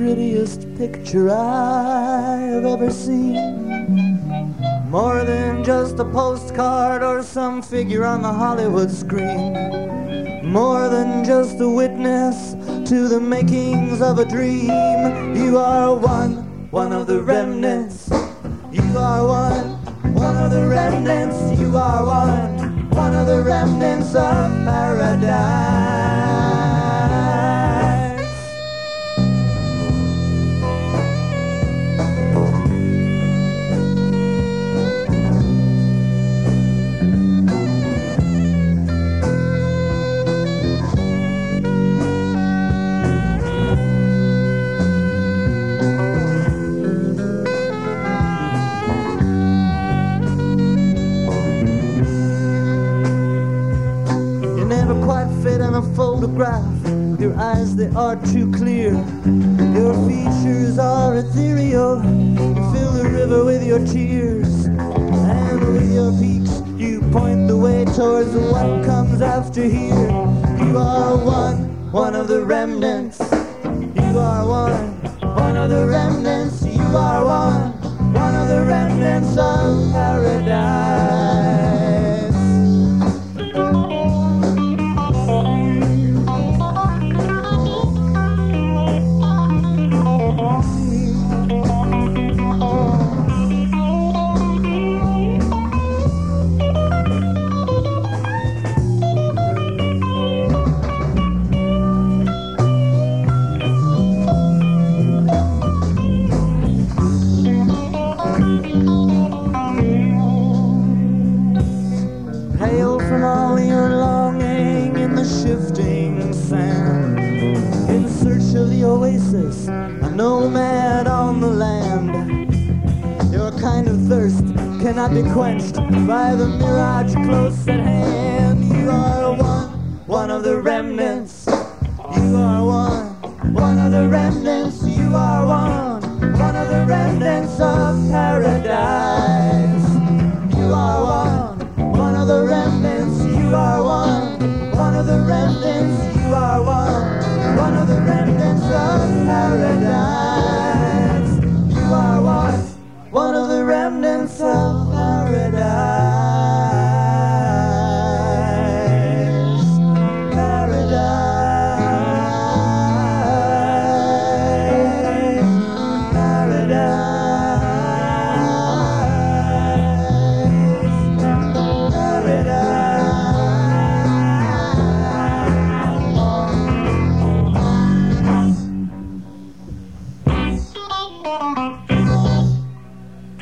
prettiest picture I have ever seen. More than just a postcard or some figure on the Hollywood screen. More than just a witness to the makings of a dream. You are one, one of the remnants. You are one, one of the remnants. You are one, one of the remnants of paradise. Fit in a photograph. Your eyes, they are too clear. Your features are ethereal. You fill the river with your tears. And with your peaks, you point the way towards what comes after here. You are one, one of the remnants. You are one, one of the remnants. You are one, one of the remnants of A nomad on the land. Your kind of thirst cannot be quenched by the mirage close at hand. You are one, one of the remnants. You are one, one of the remnants. You are one, one of the remnants of paradise. And so.